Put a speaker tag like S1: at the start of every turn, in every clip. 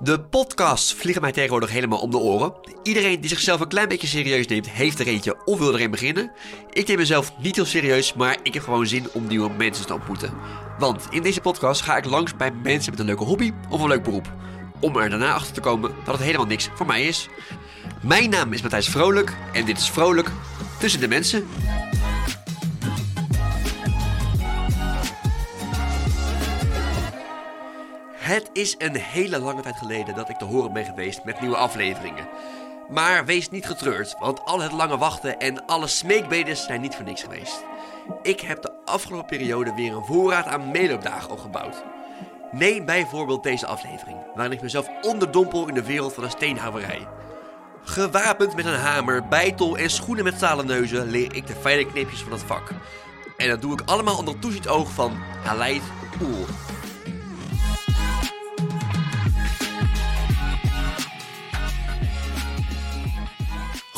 S1: De podcasts vliegen mij tegenwoordig helemaal om de oren. Iedereen die zichzelf een klein beetje serieus neemt, heeft er eentje of wil erin beginnen. Ik neem mezelf niet heel serieus, maar ik heb gewoon zin om nieuwe mensen te ontmoeten. Want in deze podcast ga ik langs bij mensen met een leuke hobby of een leuk beroep. Om er daarna achter te komen dat het helemaal niks voor mij is. Mijn naam is Matthijs Vrolijk en dit is Vrolijk tussen de mensen. Het is een hele lange tijd geleden dat ik te horen ben geweest met nieuwe afleveringen. Maar wees niet getreurd, want al het lange wachten en alle smeekbeden zijn niet voor niks geweest. Ik heb de afgelopen periode weer een voorraad aan meeloopdagen opgebouwd. Neem bijvoorbeeld deze aflevering, waarin ik mezelf onderdompel in de wereld van de steenhouwerij. Gewapend met een hamer, bijtel en schoenen met stalen neuzen leer ik de fijne kneepjes van het vak. En dat doe ik allemaal onder toezicht oog van Aleid Oel.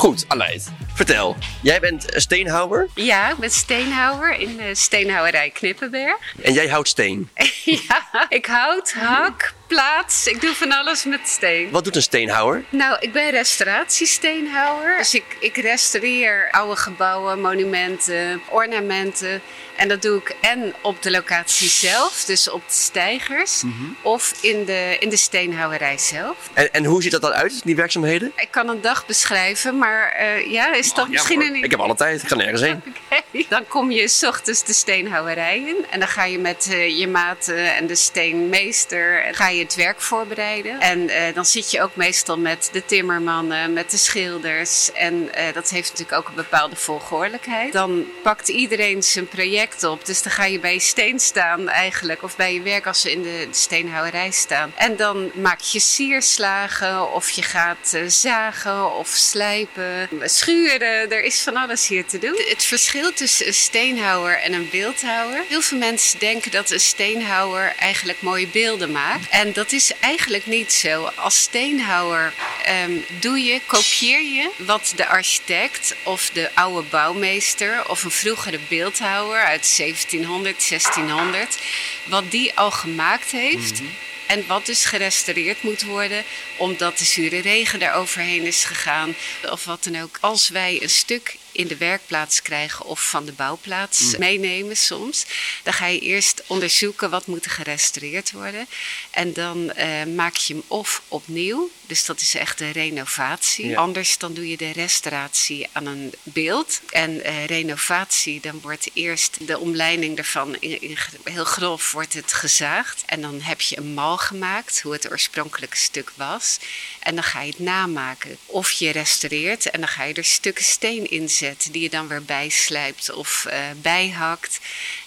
S1: Goed, Aleid. Vertel. Jij bent steenhouwer
S2: Ja, ik ben steenhouwer in de steenhouwerij Knippenberg.
S1: en jij houdt steen.
S2: ja, ik hout, hak, plaats. Ik doe van alles met steen.
S1: Wat doet een steenhouwer?
S2: Nou, ik ben restauratiesteenhouwer. Dus ik, ik restaureer oude gebouwen, monumenten, ornamenten. En dat doe ik en op de locatie zelf, dus op de stijgers, of in de, in de steenhouwerij zelf.
S1: En, en hoe ziet dat dan uit, die werkzaamheden?
S2: Ik kan een dag beschrijven, maar eh, ja, is dat
S1: Ja,
S2: misschien een...
S1: Ik heb alle tijd, ik ga nergens heen.
S2: Dan kom je s ochtends de steenhouwerij in. En dan ga je met eh, je maten en de steenmeester ga je het werk voorbereiden. En eh, dan zit je ook meestal met de timmermannen, met de schilders. En eh, dat heeft natuurlijk ook een bepaalde volgordelijkheid. Dan pakt iedereen zijn project op. Dus dan ga je bij je steen staan eigenlijk. Of bij je werk als ze in de steenhouwerij staan. En dan maak je sierslagen of je gaat eh, zagen of slijpen, schuren. Er is van alles hier te doen. Het verschil tussen een steenhouwer en een beeldhouwer. Heel veel mensen denken dat een steenhouwer eigenlijk mooie beelden maakt. En dat is eigenlijk niet zo. Als steenhouwer ehm, doe je, kopieer je wat de architect of de oude bouwmeester of een vroegere beeldhouwer uit 1700, 1600, wat die al gemaakt heeft. En wat dus gerestaureerd moet worden, omdat de zure regen er overheen is gegaan. Of wat dan ook. Als wij een stuk in de werkplaats krijgen of van de bouwplaats meenemen soms, dan ga je eerst onderzoeken wat moet er gerestaureerd worden. En dan eh, maak je hem of opnieuw, dus dat is echt een renovatie.
S1: Ja.
S2: Anders dan doe je de restauratie aan een beeld. En eh, renovatie, dan wordt eerst de omleiding ervan in, in- heel grof wordt het gezaagd. En dan heb je een mal gemaakt, hoe het oorspronkelijke stuk was. En dan ga je het namaken. Of je restaureert en dan ga je er stukken steen in zetten die je dan weer bijslijpt of eh, bijhakt.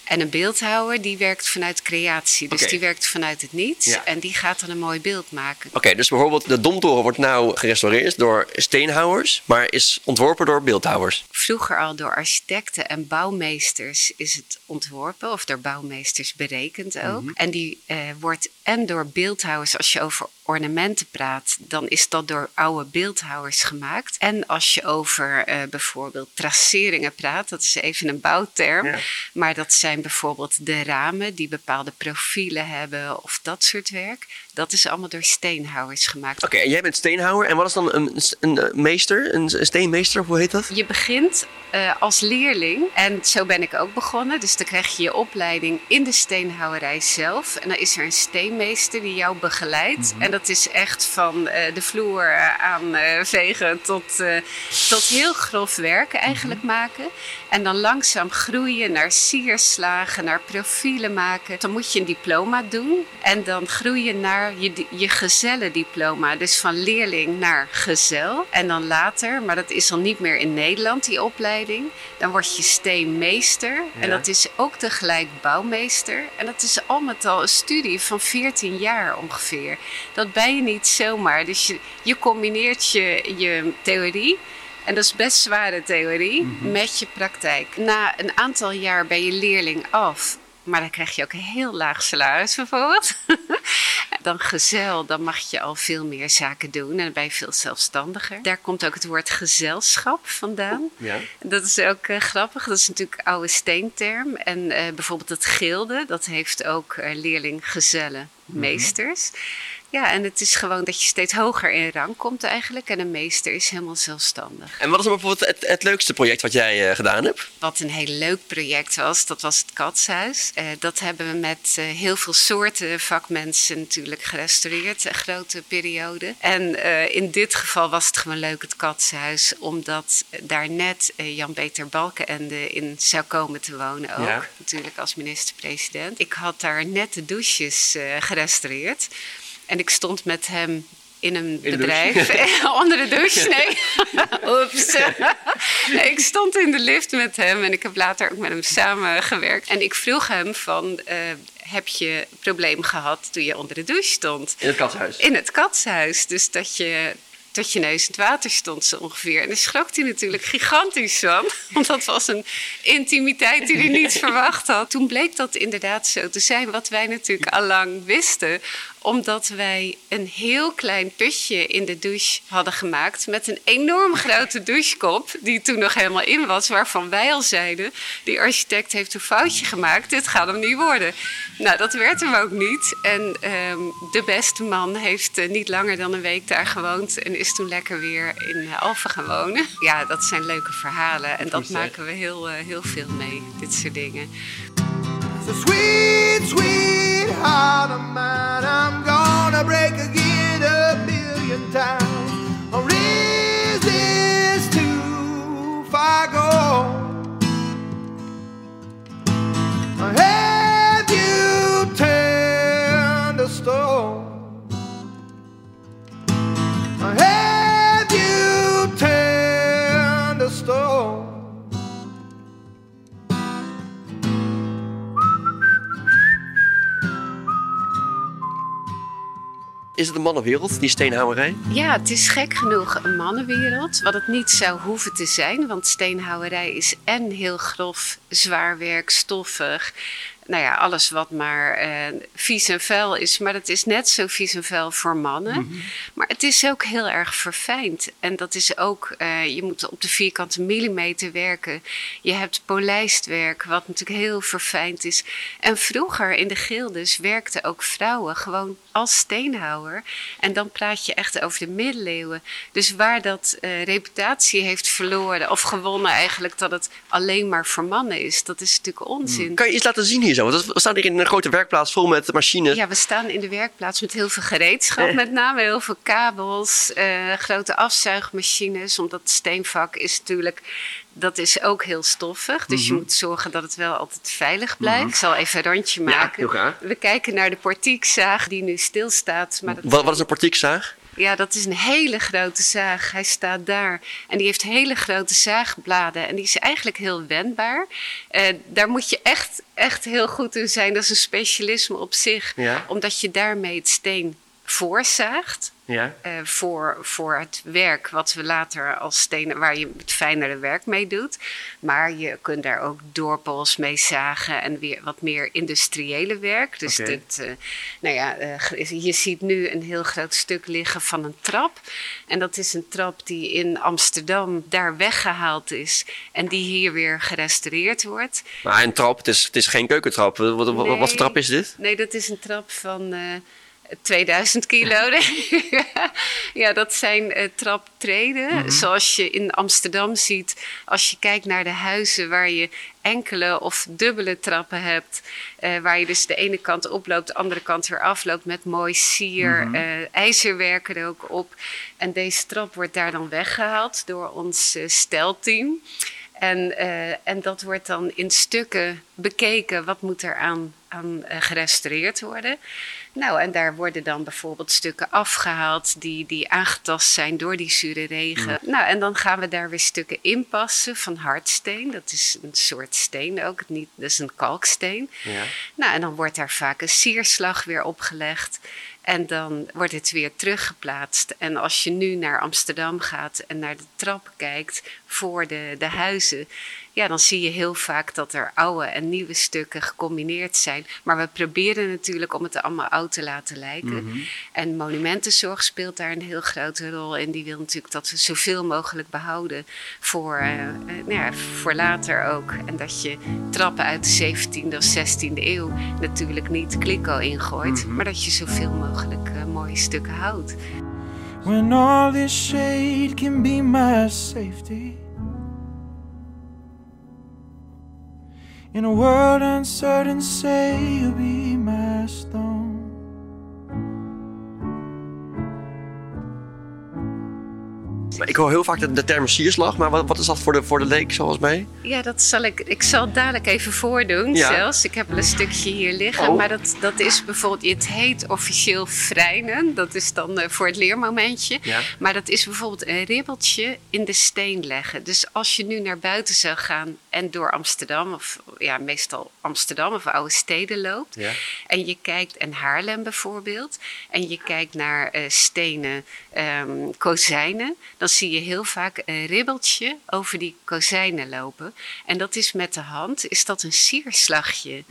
S2: En een beeldhouwer die werkt vanuit creatie. Dus die werkt vanuit het niets.
S1: Ja.
S2: En die gaat dan een mooi beeld maken.
S1: Oké, dus bijvoorbeeld de Domtoren wordt nou gerestaureerd door steenhouwers, maar is ontworpen door beeldhouwers.
S2: Vroeger al door architecten en bouwmeesters is het ontworpen, of door bouwmeesters berekend ook. En die eh, wordt en door beeldhouwers, als je over ornamenten praat, dan is dat door oude beeldhouwers gemaakt. En als je over eh, bijvoorbeeld traceringen praat, dat is even een bouwterm,
S1: Ja.
S2: maar dat zijn bijvoorbeeld de ramen die bepaalde profielen hebben of dat soort werk. Dat is allemaal door steenhouwers gemaakt.
S1: Oké, en jij bent steenhouwer en wat is dan een, een, meester, een, een steenmeester, of hoe heet dat?
S2: Je begint eh, als leerling en zo ben ik ook begonnen. Dus dan krijg je je opleiding in de steenhouwerij zelf. En dan is er een steenmeester die jou begeleidt. En dat is echt van eh, de vloer eh, aanvegen tot, eh, tot heel grof werk eigenlijk maken. En dan langzaam groeien naar sierslagen, naar profielen maken. Dan moet je een diploma doen en dan groeien naar je, je gezellendiploma. Dus van leerling naar gezel. En dan later, maar dat is dan niet meer in Nederland, die opleiding. Dan word je steenmeester. En dat is ook tegelijk bouwmeester. En dat is al met al een studie van 14 jaar ongeveer. Dat ben je niet zomaar. Dus je, je combineert je, je theorie. En dat is best zware theorie met je praktijk. Na een aantal jaar ben je leerling af. Maar dan krijg je ook een heel laag salaris bijvoorbeeld. dan gezel, dan mag je al veel meer zaken doen en dan ben je veel zelfstandiger. Daar komt ook het woord gezelschap vandaan.
S1: Ja.
S2: Dat is ook eh, grappig. Dat is natuurlijk oude steenterm. En eh, bijvoorbeeld het gilde, dat heeft ook eh, leerling gezellen meesters. Ja, en het is gewoon dat je steeds hoger in rang komt eigenlijk. En een meester is helemaal zelfstandig.
S1: En wat is bijvoorbeeld het, het leukste project wat jij uh, gedaan hebt?
S2: Wat een heel leuk project was, dat was het Katshuis. Uh, dat hebben we met uh, heel veel soorten vakmensen natuurlijk gerestaureerd, een grote periode. En in dit geval was het gewoon leuk, het Katshuis, omdat daar net Jan-Peter Balkenende in zou komen te wonen ook. Ja. Natuurlijk als minister-president. Ik had daar net de douches gerestaureerd. En ik stond met hem in een bedrijf onder de douche. Nee, oeps. nee, ik stond in de lift met hem en ik heb later ook met hem samengewerkt. En ik vroeg hem van, uh, heb je probleem gehad toen je onder de douche stond?
S1: In het katshuis?
S2: In het katshuis. Dus dat je tot je neus in het water stond zo ongeveer. En daar schrok hij natuurlijk gigantisch van. Want dat was een intimiteit die hij niet verwacht had. Toen bleek dat inderdaad zo te zijn, wat wij natuurlijk al lang wisten omdat wij een heel klein putje in de douche hadden gemaakt met een enorm grote douchekop, die toen nog helemaal in was, waarvan wij al zeiden: die architect heeft een foutje gemaakt, dit gaat hem niet worden. Nou, dat werd hem ook niet. En um, de beste man heeft uh, niet langer dan een week daar gewoond en is toen lekker weer in uh, Alphen gaan wonen. Ja, dat zijn leuke verhalen en dat maken we heel, uh, heel veel mee, dit soort dingen. So sweet, sweet heart of mine, Is
S1: het een mannenwereld, die steenhouwerij?
S2: Ja, het is gek genoeg een mannenwereld. Wat het niet zou hoeven te zijn. Want steenhouwerij is en heel grof, zwaar werk, stoffig nou ja, alles wat maar uh, vies en vuil is. Maar dat is net zo vies en vuil voor mannen. Mm -hmm. Maar het is ook heel erg verfijnd. En dat is ook, uh, je moet op de vierkante millimeter werken. Je hebt polijstwerk, wat natuurlijk heel verfijnd is. En vroeger in de gildes werkten ook vrouwen gewoon als steenhouwer. En dan praat je echt over de middeleeuwen. Dus waar dat uh, reputatie heeft verloren, of gewonnen eigenlijk, dat het alleen maar voor mannen is, dat is natuurlijk onzin.
S1: Mm. Kan je iets laten zien hier zo? Want we staan hier in een grote werkplaats vol met machines.
S2: Ja, we staan in de werkplaats met heel veel gereedschap, eh. met name heel veel kabels, uh, grote afzuigmachines. Omdat steenvak is natuurlijk dat is ook heel stoffig. Dus mm -hmm. je moet zorgen dat het wel altijd veilig blijft. Mm -hmm. Ik zal even een rondje maken.
S1: Ja,
S2: we kijken naar de portiekzaag die nu stilstaat. Maar dat
S1: wat, wat is een portiekzaag?
S2: Ja, dat is een hele grote zaag. Hij staat daar. En die heeft hele grote zaagbladen. En die is eigenlijk heel wendbaar. Uh, daar moet je echt, echt heel goed in zijn. Dat is een specialisme op zich.
S1: Ja.
S2: Omdat je daarmee het steen voorzaagt.
S1: Ja.
S2: Uh, voor, voor het werk wat we later als stenen, waar je het fijnere werk mee doet. Maar je kunt daar ook doorpols mee zagen en weer wat meer industriële werk. Dus dit, uh, nou ja, uh, je ziet nu een heel groot stuk liggen van een trap. En dat is een trap die in Amsterdam daar weggehaald is en die hier weer gerestaureerd wordt.
S1: Maar een trap, het is, het is geen keukentrap. Wat, wat,
S2: Nee.
S1: wat voor trap is dit?
S2: Nee, dat is een trap van eh 2000 kilo. ja, dat zijn eh, traptreden.
S1: Mhm.
S2: Zoals je in Amsterdam ziet als je kijkt naar de huizen waar je enkele of dubbele trappen hebt. eh, waar je dus de ene kant oploopt, de andere kant weer afloopt met mooi sier,
S1: Mhm.
S2: eh, ijzerwerken er ook op. En deze trap wordt daar dan weggehaald door ons stelteam. En, eh, en dat wordt dan in stukken bekeken. Wat moet er aan, aan eh, gerestaureerd worden? Nou, en daar worden dan bijvoorbeeld stukken afgehaald die, die aangetast zijn door die zure regen. Nou, en dan gaan we daar weer stukken inpassen van hardsteen. Dat is een soort steen ook, niet, dat is een kalksteen.
S1: Ja.
S2: Nou, en dan wordt daar vaak een sierslag weer opgelegd. En dan wordt het weer teruggeplaatst. En als je nu naar Amsterdam gaat en naar de trap kijkt voor de, de huizen, ja, dan zie je heel vaak dat er oude en nieuwe stukken gecombineerd zijn. Maar we proberen natuurlijk om het allemaal oud te laten lijken.
S1: Mhm.
S2: En monumentenzorg speelt daar een heel grote rol in. Die wil natuurlijk dat we zoveel mogelijk behouden voor, eh, eh, nou ja, voor later ook. En dat je trappen uit de 17e of 16e eeuw natuurlijk niet kliko ingooit.
S1: Mhm.
S2: Maar dat je zoveel mogelijk eh, mooie stukken houdt.
S3: When all this shade can be my safety. In a world uncertain, say you'll be my stone.
S1: Ik hoor heel vaak de, de term sierslag, maar wat, wat is dat voor de, voor de leek zoals mij?
S2: Ja, dat zal ik. Ik zal het dadelijk even voordoen
S1: Ja.
S2: zelfs. Ik heb wel een stukje hier liggen.
S1: Oh.
S2: Maar dat, dat is bijvoorbeeld. Het heet officieel vrijnen. Dat is dan eh, voor het leermomentje.
S1: Ja.
S2: Maar dat is bijvoorbeeld een ribbeltje in de steen leggen. Dus als je nu naar buiten zou gaan en door Amsterdam, of ja, meestal Amsterdam of oude steden loopt.
S1: Ja.
S2: En je kijkt, en Haarlem bijvoorbeeld, en je kijkt naar eh, stenen ehm, kozijnen, dan zie je heel vaak een ribbeltje over die kozijnen lopen. En dat is met de hand, is dat een sierslagje.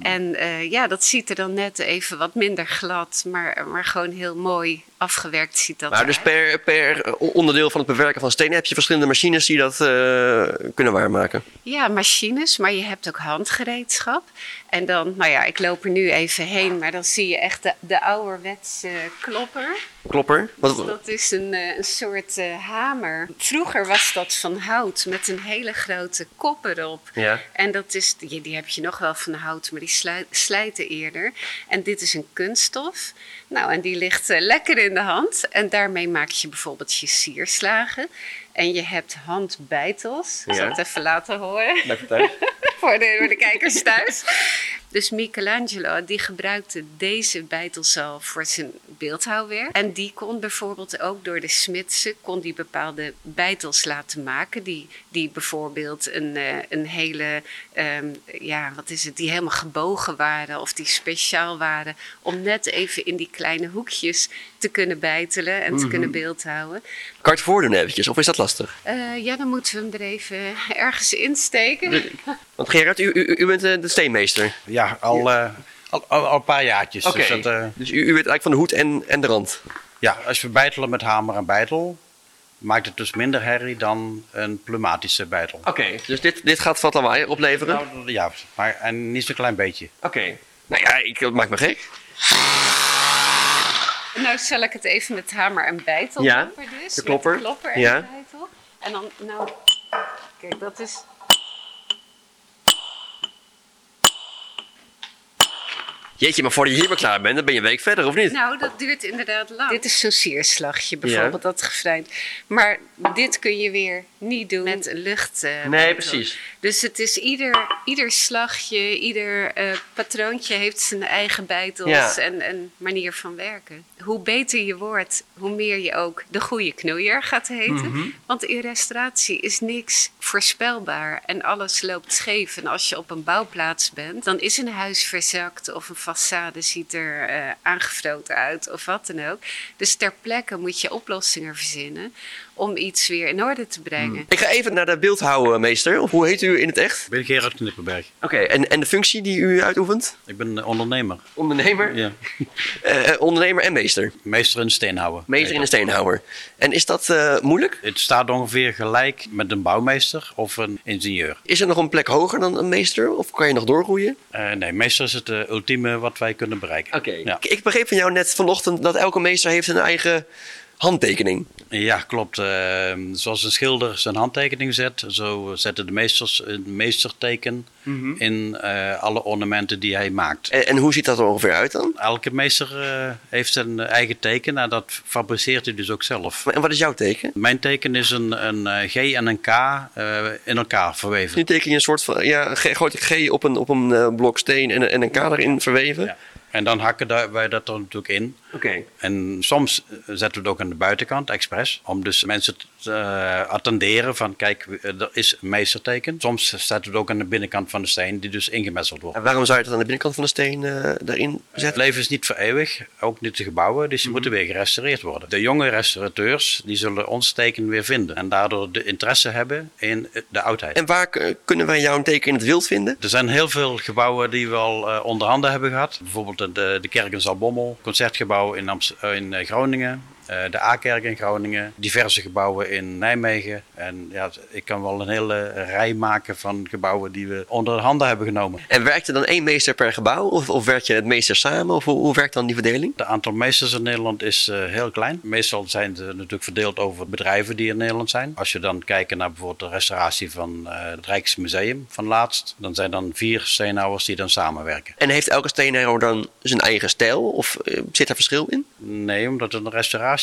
S2: En eh, ja, dat ziet er dan net even wat minder glad, maar, maar gewoon heel mooi afgewerkt ziet dat
S1: Maar dus per, per onderdeel van het bewerken van stenen heb je verschillende machines die dat eh, kunnen waarmaken.
S2: Ja, machines, maar je hebt ook handgereedschap. En dan, nou ja, ik loop er nu even heen, maar dan zie je echt de, de ouderwetse klopper.
S1: Klopper? Wat,
S2: Dat is een, eh, een soort eh, hamer. Vroeger was dat van hout met een hele grote kop erop.
S1: Ja.
S2: En dat is, die, die heb je nog wel van hout, maar die sluit- slijten eerder. En dit is een kunststof. Nou, en die ligt lekker in de hand. En daarmee maak je bijvoorbeeld je sierslagen. En je hebt handbeitels. Ik zal
S1: Ja.
S2: het even laten horen de, voor de kijkers thuis. Dus Michelangelo die gebruikte deze bijtelzaal voor zijn beeldhouwwerk. En die kon bijvoorbeeld ook door de smidsen kon die bepaalde bijtels laten maken. Die, die bijvoorbeeld een, eh, een hele, ehm, ja wat is het, die helemaal gebogen waren. Of die speciaal waren. Om net even in die kleine hoekjes te kunnen bijtelen en te kunnen beeldhouden.
S1: Kan je het voordoen eventjes, of is dat lastig?
S2: Eh, ja, dan moeten we hem er even ergens insteken.
S1: Want Gerard, u, u, u bent eh, de steenmeester.
S4: Ja, al, eh, al, al, al een paar jaartjes.
S1: Oké.
S4: Dus dat, eh,
S1: Dus u, u weet eigenlijk van de hoed en, en de rand.
S4: ja, als we bijtelen met hamer en bijtel, maakt het dus minder herrie dan een pneumatische bijtel.
S1: Oké. Dus dit, dit gaat wat lawaai opleveren?
S4: Nou, ja, maar en niet zo'n klein beetje.
S1: Oké. Nou ja, ik, dat maakt me gek.
S2: Nou zal ik het even met hamer en bijtel
S1: Ja,
S2: doen. Dus,
S1: de klopper.
S2: Met de klopper en
S1: Ja.
S2: de bijtel. En dan, nou, kijk, dat is...
S1: Jeetje, maar voor je hiermee klaar bent, dan ben je een week verder, of niet?
S2: Nou, dat duurt inderdaad lang. Dit is zo'n sierslagje bijvoorbeeld, dat gevrijnd. Maar dit kun je weer niet doen met een lucht. eh,
S1: Nee, precies.
S2: Dus het is ieder, ieder slagje, ieder eh, patroontje heeft zijn eigen bijtels
S1: Ja.
S2: en een manier van werken. Hoe beter je wordt, hoe meer je ook de goede knoeier gaat heten.
S1: Mhm.
S2: Want in restauratie is niks voorspelbaar en alles loopt scheef. En als je op een bouwplaats bent, dan is een huis verzakt of een façade ziet er eh aangevroten uit of wat dan ook. Dus ter plekke moet je oplossingen verzinnen om iets weer in orde te brengen.
S1: Ik ga even naar de beeldhouwmeester. Of hoe heet u in het echt?
S4: Ik ben Gerard Knippenberg.
S1: Oké, en, en de functie die u uitoefent?
S4: Ik ben eh, ondernemer.
S1: Ondernemer?
S4: Ja.
S1: Eh, eh, ondernemer en meester.
S4: Meester in steenhouwer.
S1: Meester in een steenhouwer. En is dat eh, moeilijk?
S4: Het staat ongeveer gelijk met een bouwmeester of een ingenieur.
S1: Is er nog een plek hoger dan een meester? Of kan je nog doorgroeien?
S4: Eh, nee, meester is het ultieme wat wij kunnen bereiken.
S1: Oké.
S4: Ja.
S1: Ik, ik begreep van jou net vanochtend dat elke meester heeft een eigen handtekening.
S4: Ja, klopt. Eh, zoals een schilder zijn handtekening zet, zo zetten de meesters een meesterteken in eh, alle ornamenten die hij maakt.
S1: En, en hoe ziet dat er ongeveer uit dan?
S4: Elke meester eh, heeft zijn eigen teken en dat fabriceert hij dus ook zelf.
S1: En wat is jouw teken?
S4: Mijn teken is een, een eh, G en een K eh, in elkaar verweven.
S1: Nu teken je een soort van, ja, een G- op een, op een eh, blok steen en, een- en een K erin verweven.
S4: Ja. En dan hakken wij dat er natuurlijk in.
S1: Oké.
S4: En soms eh, zetten we het ook aan de buitenkant, expres, om dus mensen te uh, attenderen van kijk, eh, er is een meesterteken. Soms zetten we het ook aan de binnenkant van de steen, die dus ingemetseld wordt.
S1: En waarom zou je het aan de binnenkant van de steen uh, daarin zetten?
S4: Het leven is niet voor eeuwig, ook niet de gebouwen, dus die moeten weer gerestaureerd worden. De jonge restaurateurs, die zullen ons teken weer vinden en daardoor de interesse hebben in de oudheid.
S1: En waar kunnen wij jouw teken in het wild vinden?
S4: Er zijn heel veel gebouwen die we al uh, onder handen hebben gehad. Bijvoorbeeld de, de kerk in Zalbommel, concertgebouw in, Amst in Groningen. Uh, de A-kerk in Groningen, diverse gebouwen in Nijmegen. En ja, ik kan wel een hele rij maken van gebouwen die we onder de handen hebben genomen.
S1: En werkt er dan één meester per gebouw? Of, of werk je het meester samen? Of hoe, hoe, werkt dan die verdeling?
S4: Het aantal meesters in Nederland is uh, heel klein. Meestal zijn ze natuurlijk verdeeld over bedrijven die in Nederland zijn. Als je dan kijkt naar bijvoorbeeld de restauratie van uh, het Rijksmuseum van laatst, dan zijn dan vier steenhouwers die dan samenwerken.
S1: En heeft elke steenhouwer dan zijn eigen stijl? Of zit er verschil in?
S4: Nee, omdat het een restauratie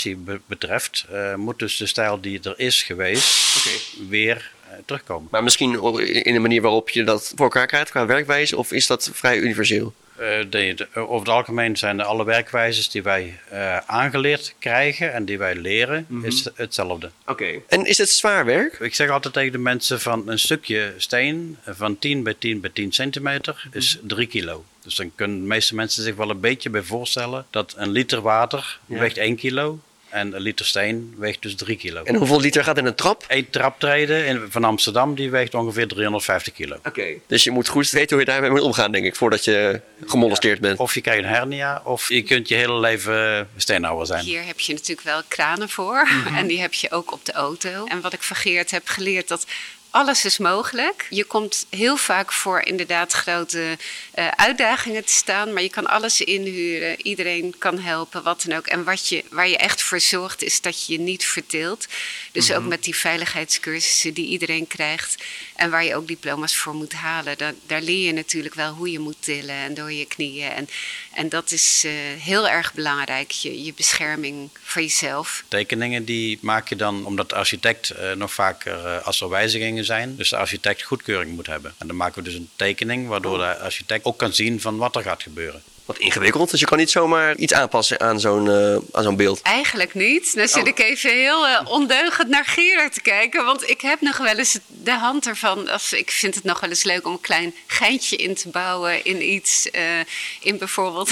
S4: betreft, uh, moet dus de stijl die er is geweest okay. weer uh, terugkomen.
S1: Maar misschien in de manier waarop je dat voor elkaar krijgt qua werkwijze, of is dat vrij universeel?
S4: De, de, over het algemeen zijn alle werkwijzes die wij aangeleerd krijgen en die wij leren, mm -hmm. is hetzelfde.
S1: Oké. Okay. En is het zwaar werk?
S4: Ik zeg altijd tegen de mensen van een stukje steen van 10 bij 10 bij 10 centimeter mm -hmm. is 3 kilo. Dus dan kunnen de meeste mensen zich wel een beetje bij voorstellen dat een liter water ja. weegt 1 kilo. En een liter steen weegt dus 3 kilo.
S1: En hoeveel liter gaat in een trap?
S4: Eén traptreden in, van Amsterdam die weegt ongeveer 350 kilo.
S1: Oké. Okay. Dus je moet goed weten hoe je daarmee moet omgaan, denk ik, voordat je gemolesteerd bent.
S4: Of je krijgt een hernia, of je kunt je hele leven steenhouwer zijn.
S2: Hier heb je natuurlijk wel kranen voor. Mm -hmm. En die heb je ook op de auto. En wat ik van Geert heb geleerd, dat alles is mogelijk. Je komt heel vaak voor inderdaad grote uh, uitdagingen te staan, maar je kan alles inhuren. Iedereen kan helpen, wat dan ook. En wat je, waar je echt voor zorgt, is dat je je niet verteelt. Dus ook met die veiligheidscursussen die iedereen krijgt en waar je ook diploma's voor moet halen. Daar, daar leer je natuurlijk wel hoe je moet tillen en door je knieën. En, en dat is uh, heel erg belangrijk, je, je bescherming voor jezelf.
S4: Tekeningen die maak je dan, omdat de architect uh, nog vaker als er wijzigingen zijn, dus de architect goedkeuring moet hebben. En dan maken we dus een tekening waardoor de architect ook kan zien van wat er gaat gebeuren.
S1: Wat ingewikkeld, dus je kan niet zomaar iets aanpassen aan zo'n uh, aan zo'n beeld.
S2: Eigenlijk niet. Dan zit oh. ik even heel uh, ondeugend naar Gerard te kijken. Want ik heb nog wel eens de hand ervan. Of ik vind het nog wel eens leuk om een klein geintje in te bouwen in iets. Uh, in bijvoorbeeld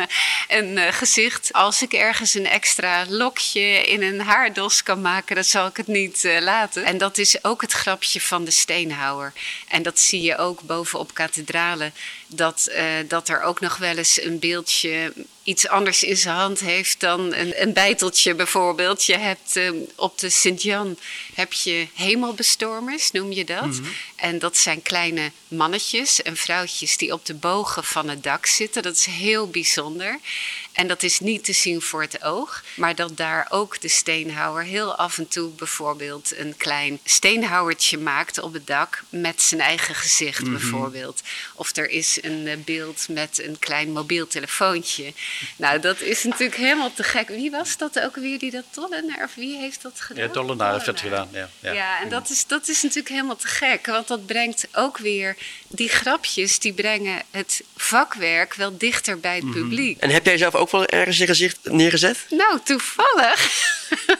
S2: een gezicht. Als ik ergens een extra lokje in een haardos kan maken, dan zal ik het niet laten. En dat is ook het grapje van de steenhouwer. En dat zie je ook bovenop kathedralen. Dat, dat er ook nog wel eens een beeldje iets anders in zijn hand heeft dan een, een bijteltje bijvoorbeeld. Je hebt uh, op de Sint-Jan heb je hemelbestormers, noem je dat. Mm -hmm. En dat zijn kleine mannetjes en vrouwtjes die op de bogen van het dak zitten. Dat is heel bijzonder. En dat is niet te zien voor het oog, maar dat daar ook de steenhouwer heel af en toe bijvoorbeeld een klein steenhouwertje maakt op het dak met zijn eigen gezicht mm -hmm. bijvoorbeeld. Of er is een uh, beeld met een klein mobiel telefoontje. Nou, dat is natuurlijk helemaal te gek. Wie was dat ook weer die dat Tollenaar, of wie heeft dat gedaan?
S4: Ja, Tollenaar heeft dat gedaan, ja.
S2: Ja, ja en dat is, dat is natuurlijk helemaal te gek, want dat brengt ook weer, die grapjes, die brengen het vakwerk wel dichter bij het mm -hmm. publiek.
S1: En heb jij zelf ook wel ergens je gezicht neergezet?
S2: Nou, toevallig.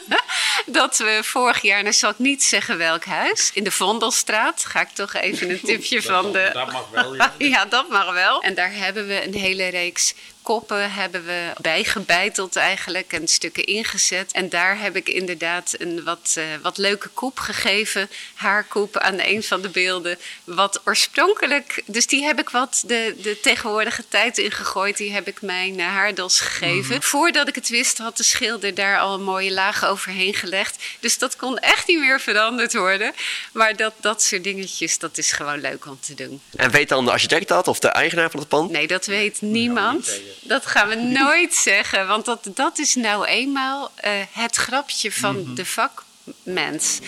S2: dat we vorig jaar, nou zal ik niet zeggen welk huis, in de Vondelstraat, ga ik toch even een tipje van de...
S4: Dat mag wel, ja.
S2: ja, dat mag wel. En daar hebben we een hele reeks koppen hebben we bijgebeiteld eigenlijk en stukken ingezet. En daar heb ik inderdaad een wat, uh, wat leuke koep gegeven, haarkoep aan een van de beelden. Wat oorspronkelijk, dus die heb ik wat de, de tegenwoordige tijd ingegooid. Die heb ik mijn uh, haardos gegeven. Mm -hmm. Voordat ik het wist had de schilder daar al een mooie laag overheen gelegd. Dus dat kon echt niet meer veranderd worden. Maar dat, dat soort dingetjes, dat is gewoon leuk om te doen.
S1: En weet dan de architect dat of de eigenaar van het pand?
S2: Nee, dat weet niemand. Dat gaan we nooit zeggen, want dat, dat is nou eenmaal uh, het grapje van mm -hmm. de vakmens.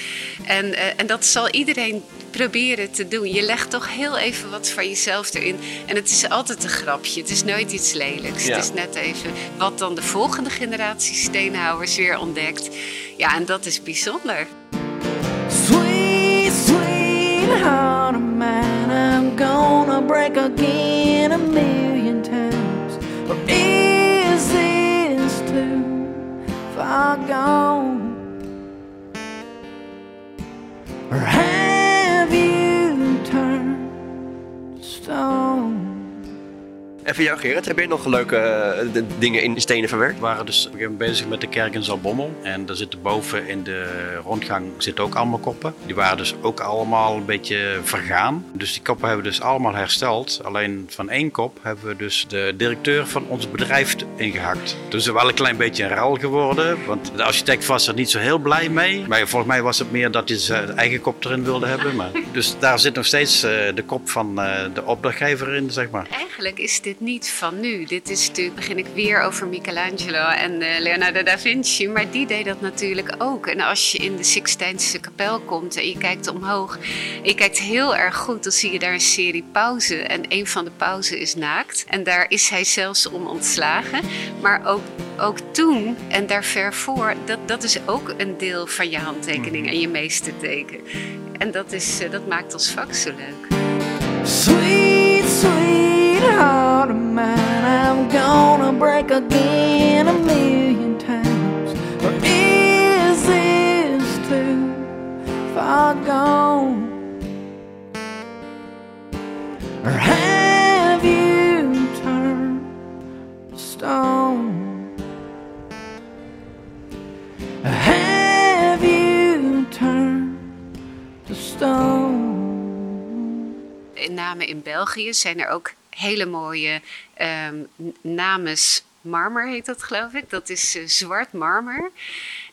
S2: En, uh, en dat zal iedereen proberen te doen. Je legt toch heel even wat van jezelf erin. En het is altijd een grapje. Het is nooit iets lelijks. Ja. Het is net even wat dan de volgende generatie steenhouwers weer ontdekt. Ja, en dat is bijzonder. Sweet, sweet heart of mine, I'm gonna break again a million
S3: far gone? Or have you turned stone?
S1: En voor jou Gerrit, heb je nog leuke eh, de- dingen in stenen verwerkt?
S4: We waren dus op een bezig met de kerk in Zalbommel. En daar zitten boven in de rondgang zitten ook allemaal koppen. Die waren dus ook allemaal een beetje vergaan. Dus die koppen hebben we dus allemaal hersteld. Alleen van één kop hebben we dus de directeur van ons bedrijf ingehakt. Dus er wel een klein beetje een ruil geworden. Want de architect was er niet zo heel blij mee. Maar volgens mij was het meer dat hij zijn eigen kop erin wilde hebben. Maar, dus daar zit nog steeds eh, de kop van eh, de opdrachtgever in, zeg maar.
S2: Eigenlijk is dit niet van nu. Dit is natuurlijk, begin ik weer over Michelangelo en eh, Leonardo da Vinci. Maar die deed dat natuurlijk ook. En als je in de Sixtijnse kapel komt en je kijkt omhoog. En je kijkt heel erg goed, dan zie je daar een serie pauzen. En een van de pauzen is naakt. En daar is hij zelfs om ontslagen. Maar ook, ook toen en daar ver voor, dat, dat is ook een deel van je handtekening en je meesterteken. En dat, is, eh, dat maakt ons vak zo leuk.
S3: Sweet, sweet mine, I'm gonna break again a million times. Or is this too far gone? Or have you turned to stone? Have you turned to stone?
S2: in name in België zijn er ook hele mooie ehm, namens marmer heet dat geloof ik. Dat is eh, zwart marmer.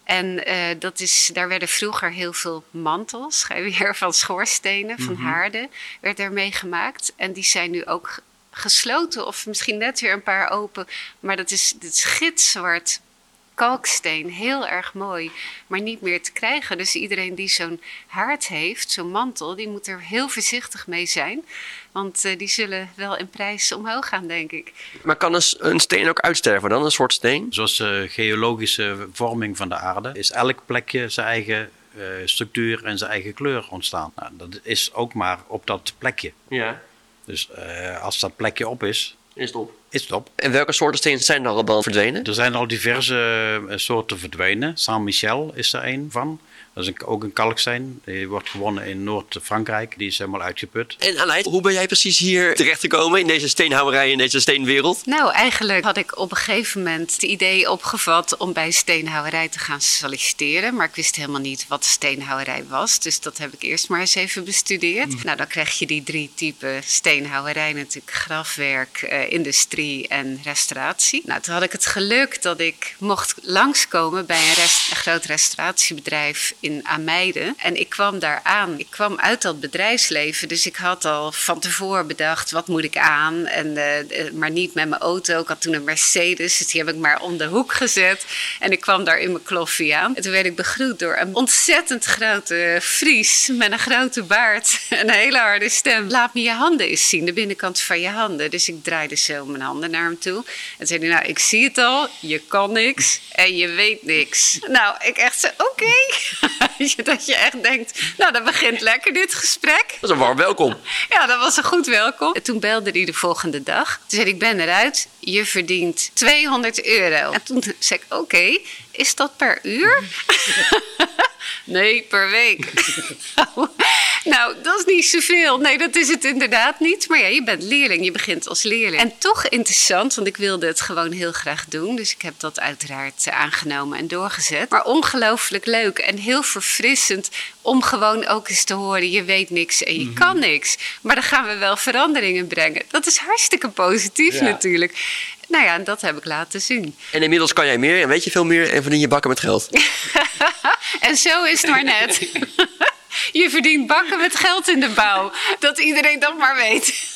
S2: En eh, dat is, daar werden vroeger heel veel mantels, weer van schoorstenen, van haarden, werd ermee gemaakt. En die zijn nu ook gesloten of misschien net weer een paar open. Maar dat is, dit is gitzwart kalksteen, heel erg mooi, maar niet meer te krijgen. Dus iedereen die zo'n haard heeft, zo'n mantel, die moet er heel voorzichtig mee zijn. Want eh, die zullen wel in prijs omhoog gaan, denk ik.
S1: Maar kan een, steen ook uitsterven dan, een soort steen?
S4: Zoals de geologische vorming van de aarde is elk plekje zijn eigen eh, structuur en zijn eigen kleur ontstaan. Nou, dat is ook maar op dat plekje.
S1: Ja.
S4: Dus eh, als dat plekje op is,
S1: Is het op.
S4: is het op.
S1: En welke soorten stenen zijn er al dan verdwenen?
S4: Er zijn al diverse eh, soorten verdwenen. Saint-Michel is er een van. Dat is een- ook een kalksteen. Die wordt gewonnen in Noord-Frankrijk. Die is helemaal uitgeput.
S1: En Aleid, hoe ben jij precies hier terechtgekomen in deze steenhouwerij, in deze steenwereld?
S2: Nou, eigenlijk had ik op een gegeven moment het idee opgevat om bij steenhouwerij te gaan solliciteren. Maar ik wist helemaal niet wat steenhouwerij was. Dus dat heb ik eerst maar eens even bestudeerd. Nou, dan krijg je die drie typen steenhouwerij natuurlijk. Grafwerk, eh, industrie en restauratie. Nou, toen had ik het geluk dat ik mocht langskomen bij een, rest- een groot restauratiebedrijf in Ameiden. En ik kwam daar aan. Ik kwam uit dat bedrijfsleven. Dus ik had al van tevoren bedacht, wat moet ik aan? En, eh, eh, maar niet met mijn auto. Ik had toen een Mercedes, dus die heb ik maar om de hoek gezet. En ik kwam daar in mijn kloffie aan. En toen werd ik begroet door een ontzettend grote Fries met een grote baard en een hele harde stem. Laat me je handen eens zien, de binnenkant van je handen. Dus ik draaide zo mijn handen naar hem toe. En zei hij, nou, ik zie het al, je kan niks en je weet niks. Nou, ik echt zo, oké. dat je echt denkt, nou, dat begint lekker dit gesprek.
S1: Dat is een warm welkom.
S2: Ja, dat was een goed welkom. En toen belde hij de volgende dag. Toen zei ik ben eruit. Je verdient 200 euro. En toen zei ik, oké, is dat per uur? nee, per week. Nou, dat is niet zoveel. Nee, dat is het inderdaad niet. Maar ja, je bent leerling. Je begint als leerling. En toch interessant, want ik wilde het gewoon heel graag doen. Dus ik heb dat uiteraard eh, aangenomen en doorgezet. Maar ongelooflijk leuk en heel verfrissend om gewoon ook eens te horen: je weet niks en je kan niks. Maar dan gaan we wel veranderingen brengen. Dat is hartstikke positief
S1: Ja.
S2: natuurlijk. Nou ja, en dat heb ik laten zien.
S1: En inmiddels kan jij meer en weet je veel meer en verdien je bakken met geld.
S2: en zo is het maar net. Je verdient bakken met geld in de bouw. Dat iedereen dat maar weet.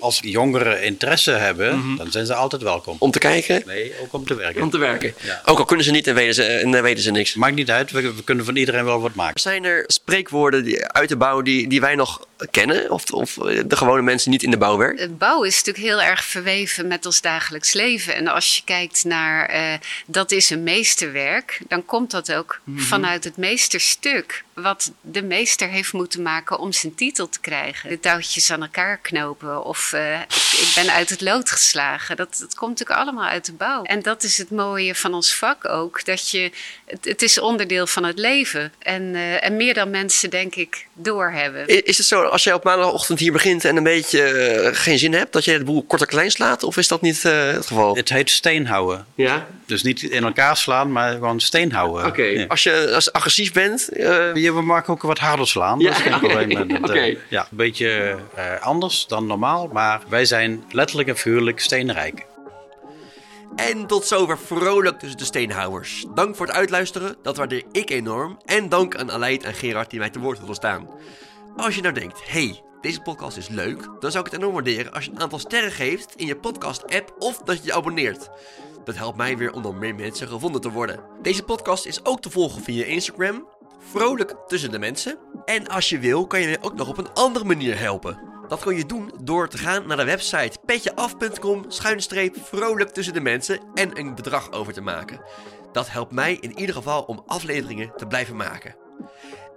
S4: Als jongeren interesse hebben, dan zijn ze altijd welkom.
S1: Om te kijken,
S4: Nee, ook om te werken.
S1: om te werken.
S4: Ja.
S1: Ook al kunnen ze niet en weten ze, en dan weten ze niks.
S4: Maakt niet uit, we, we kunnen van iedereen wel wat maken.
S1: Zijn er spreekwoorden die, uit de bouw die, die wij nog kennen? Of, of de gewone mensen niet in de bouw werken?
S2: Het bouw is natuurlijk heel erg verweven met ons dagelijks leven. En als je kijkt naar eh, dat is een meesterwerk, dan komt dat ook vanuit het meesterstuk. Wat de meester heeft moeten maken om zijn titel te krijgen. De touwtjes aan elkaar knopen of uh, ik, ik, ben uit het lood geslagen. Dat, dat komt natuurlijk allemaal uit de bouw. En dat is het mooie van ons vak ook. Dat je, het, het is onderdeel van het leven. En, uh, en meer dan mensen denk ik doorhebben.
S5: Is het zo als jij op maandagochtend hier begint en een beetje uh, geen zin hebt, dat je het boel kort en klein slaat? Of is dat niet het geval?
S4: Het heet steenhouden.
S5: Ja?
S4: Dus niet in elkaar slaan, maar gewoon steen houden.
S5: Oké, okay. ja. als je als agressief bent.
S4: Uh... Ja, we maken ook wat harder slaan.
S5: Ja.
S4: Dat is geen probleem.
S5: Oké. Okay.
S4: Ja, een beetje uh, anders dan normaal, maar wij zijn letterlijk en figuurlijk steenrijk.
S5: En tot zover vrolijk tussen de steenhouwers. Dank voor het uitluisteren, dat waardeer ik enorm. En dank aan Aleid en Gerard die mij te woord willen staan. Als je nou denkt, hey, deze podcast is leuk, dan zou ik het enorm waarderen als je een aantal sterren geeft in je podcast-app of dat je je abonneert. Dat helpt mij weer om door meer mensen gevonden te worden. Deze podcast is ook te volgen via Instagram, vrolijk tussen de mensen. En als je wil, kan je mij ook nog op een andere manier helpen. Dat kun je doen door te gaan naar de website petjeaf.com schuinstreep vrolijk tussen de mensen en een bedrag over te maken. Dat helpt mij in ieder geval om afleveringen te blijven maken.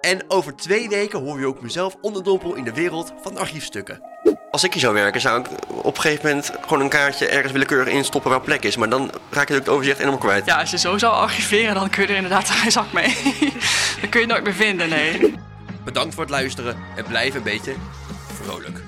S5: En over twee weken hoor je ook mezelf onderdompel in de wereld van archiefstukken. Als ik hier zou werken, zou ik op een gegeven moment gewoon een kaartje ergens willekeurig instoppen waar plek is. Maar dan raak je het overzicht helemaal kwijt.
S6: Ja, als je zo zou archiveren, dan kun je er inderdaad geen zak mee. dan kun je het nooit meer vinden, nee.
S5: Bedankt voor het luisteren en blijf een beetje vrolijk.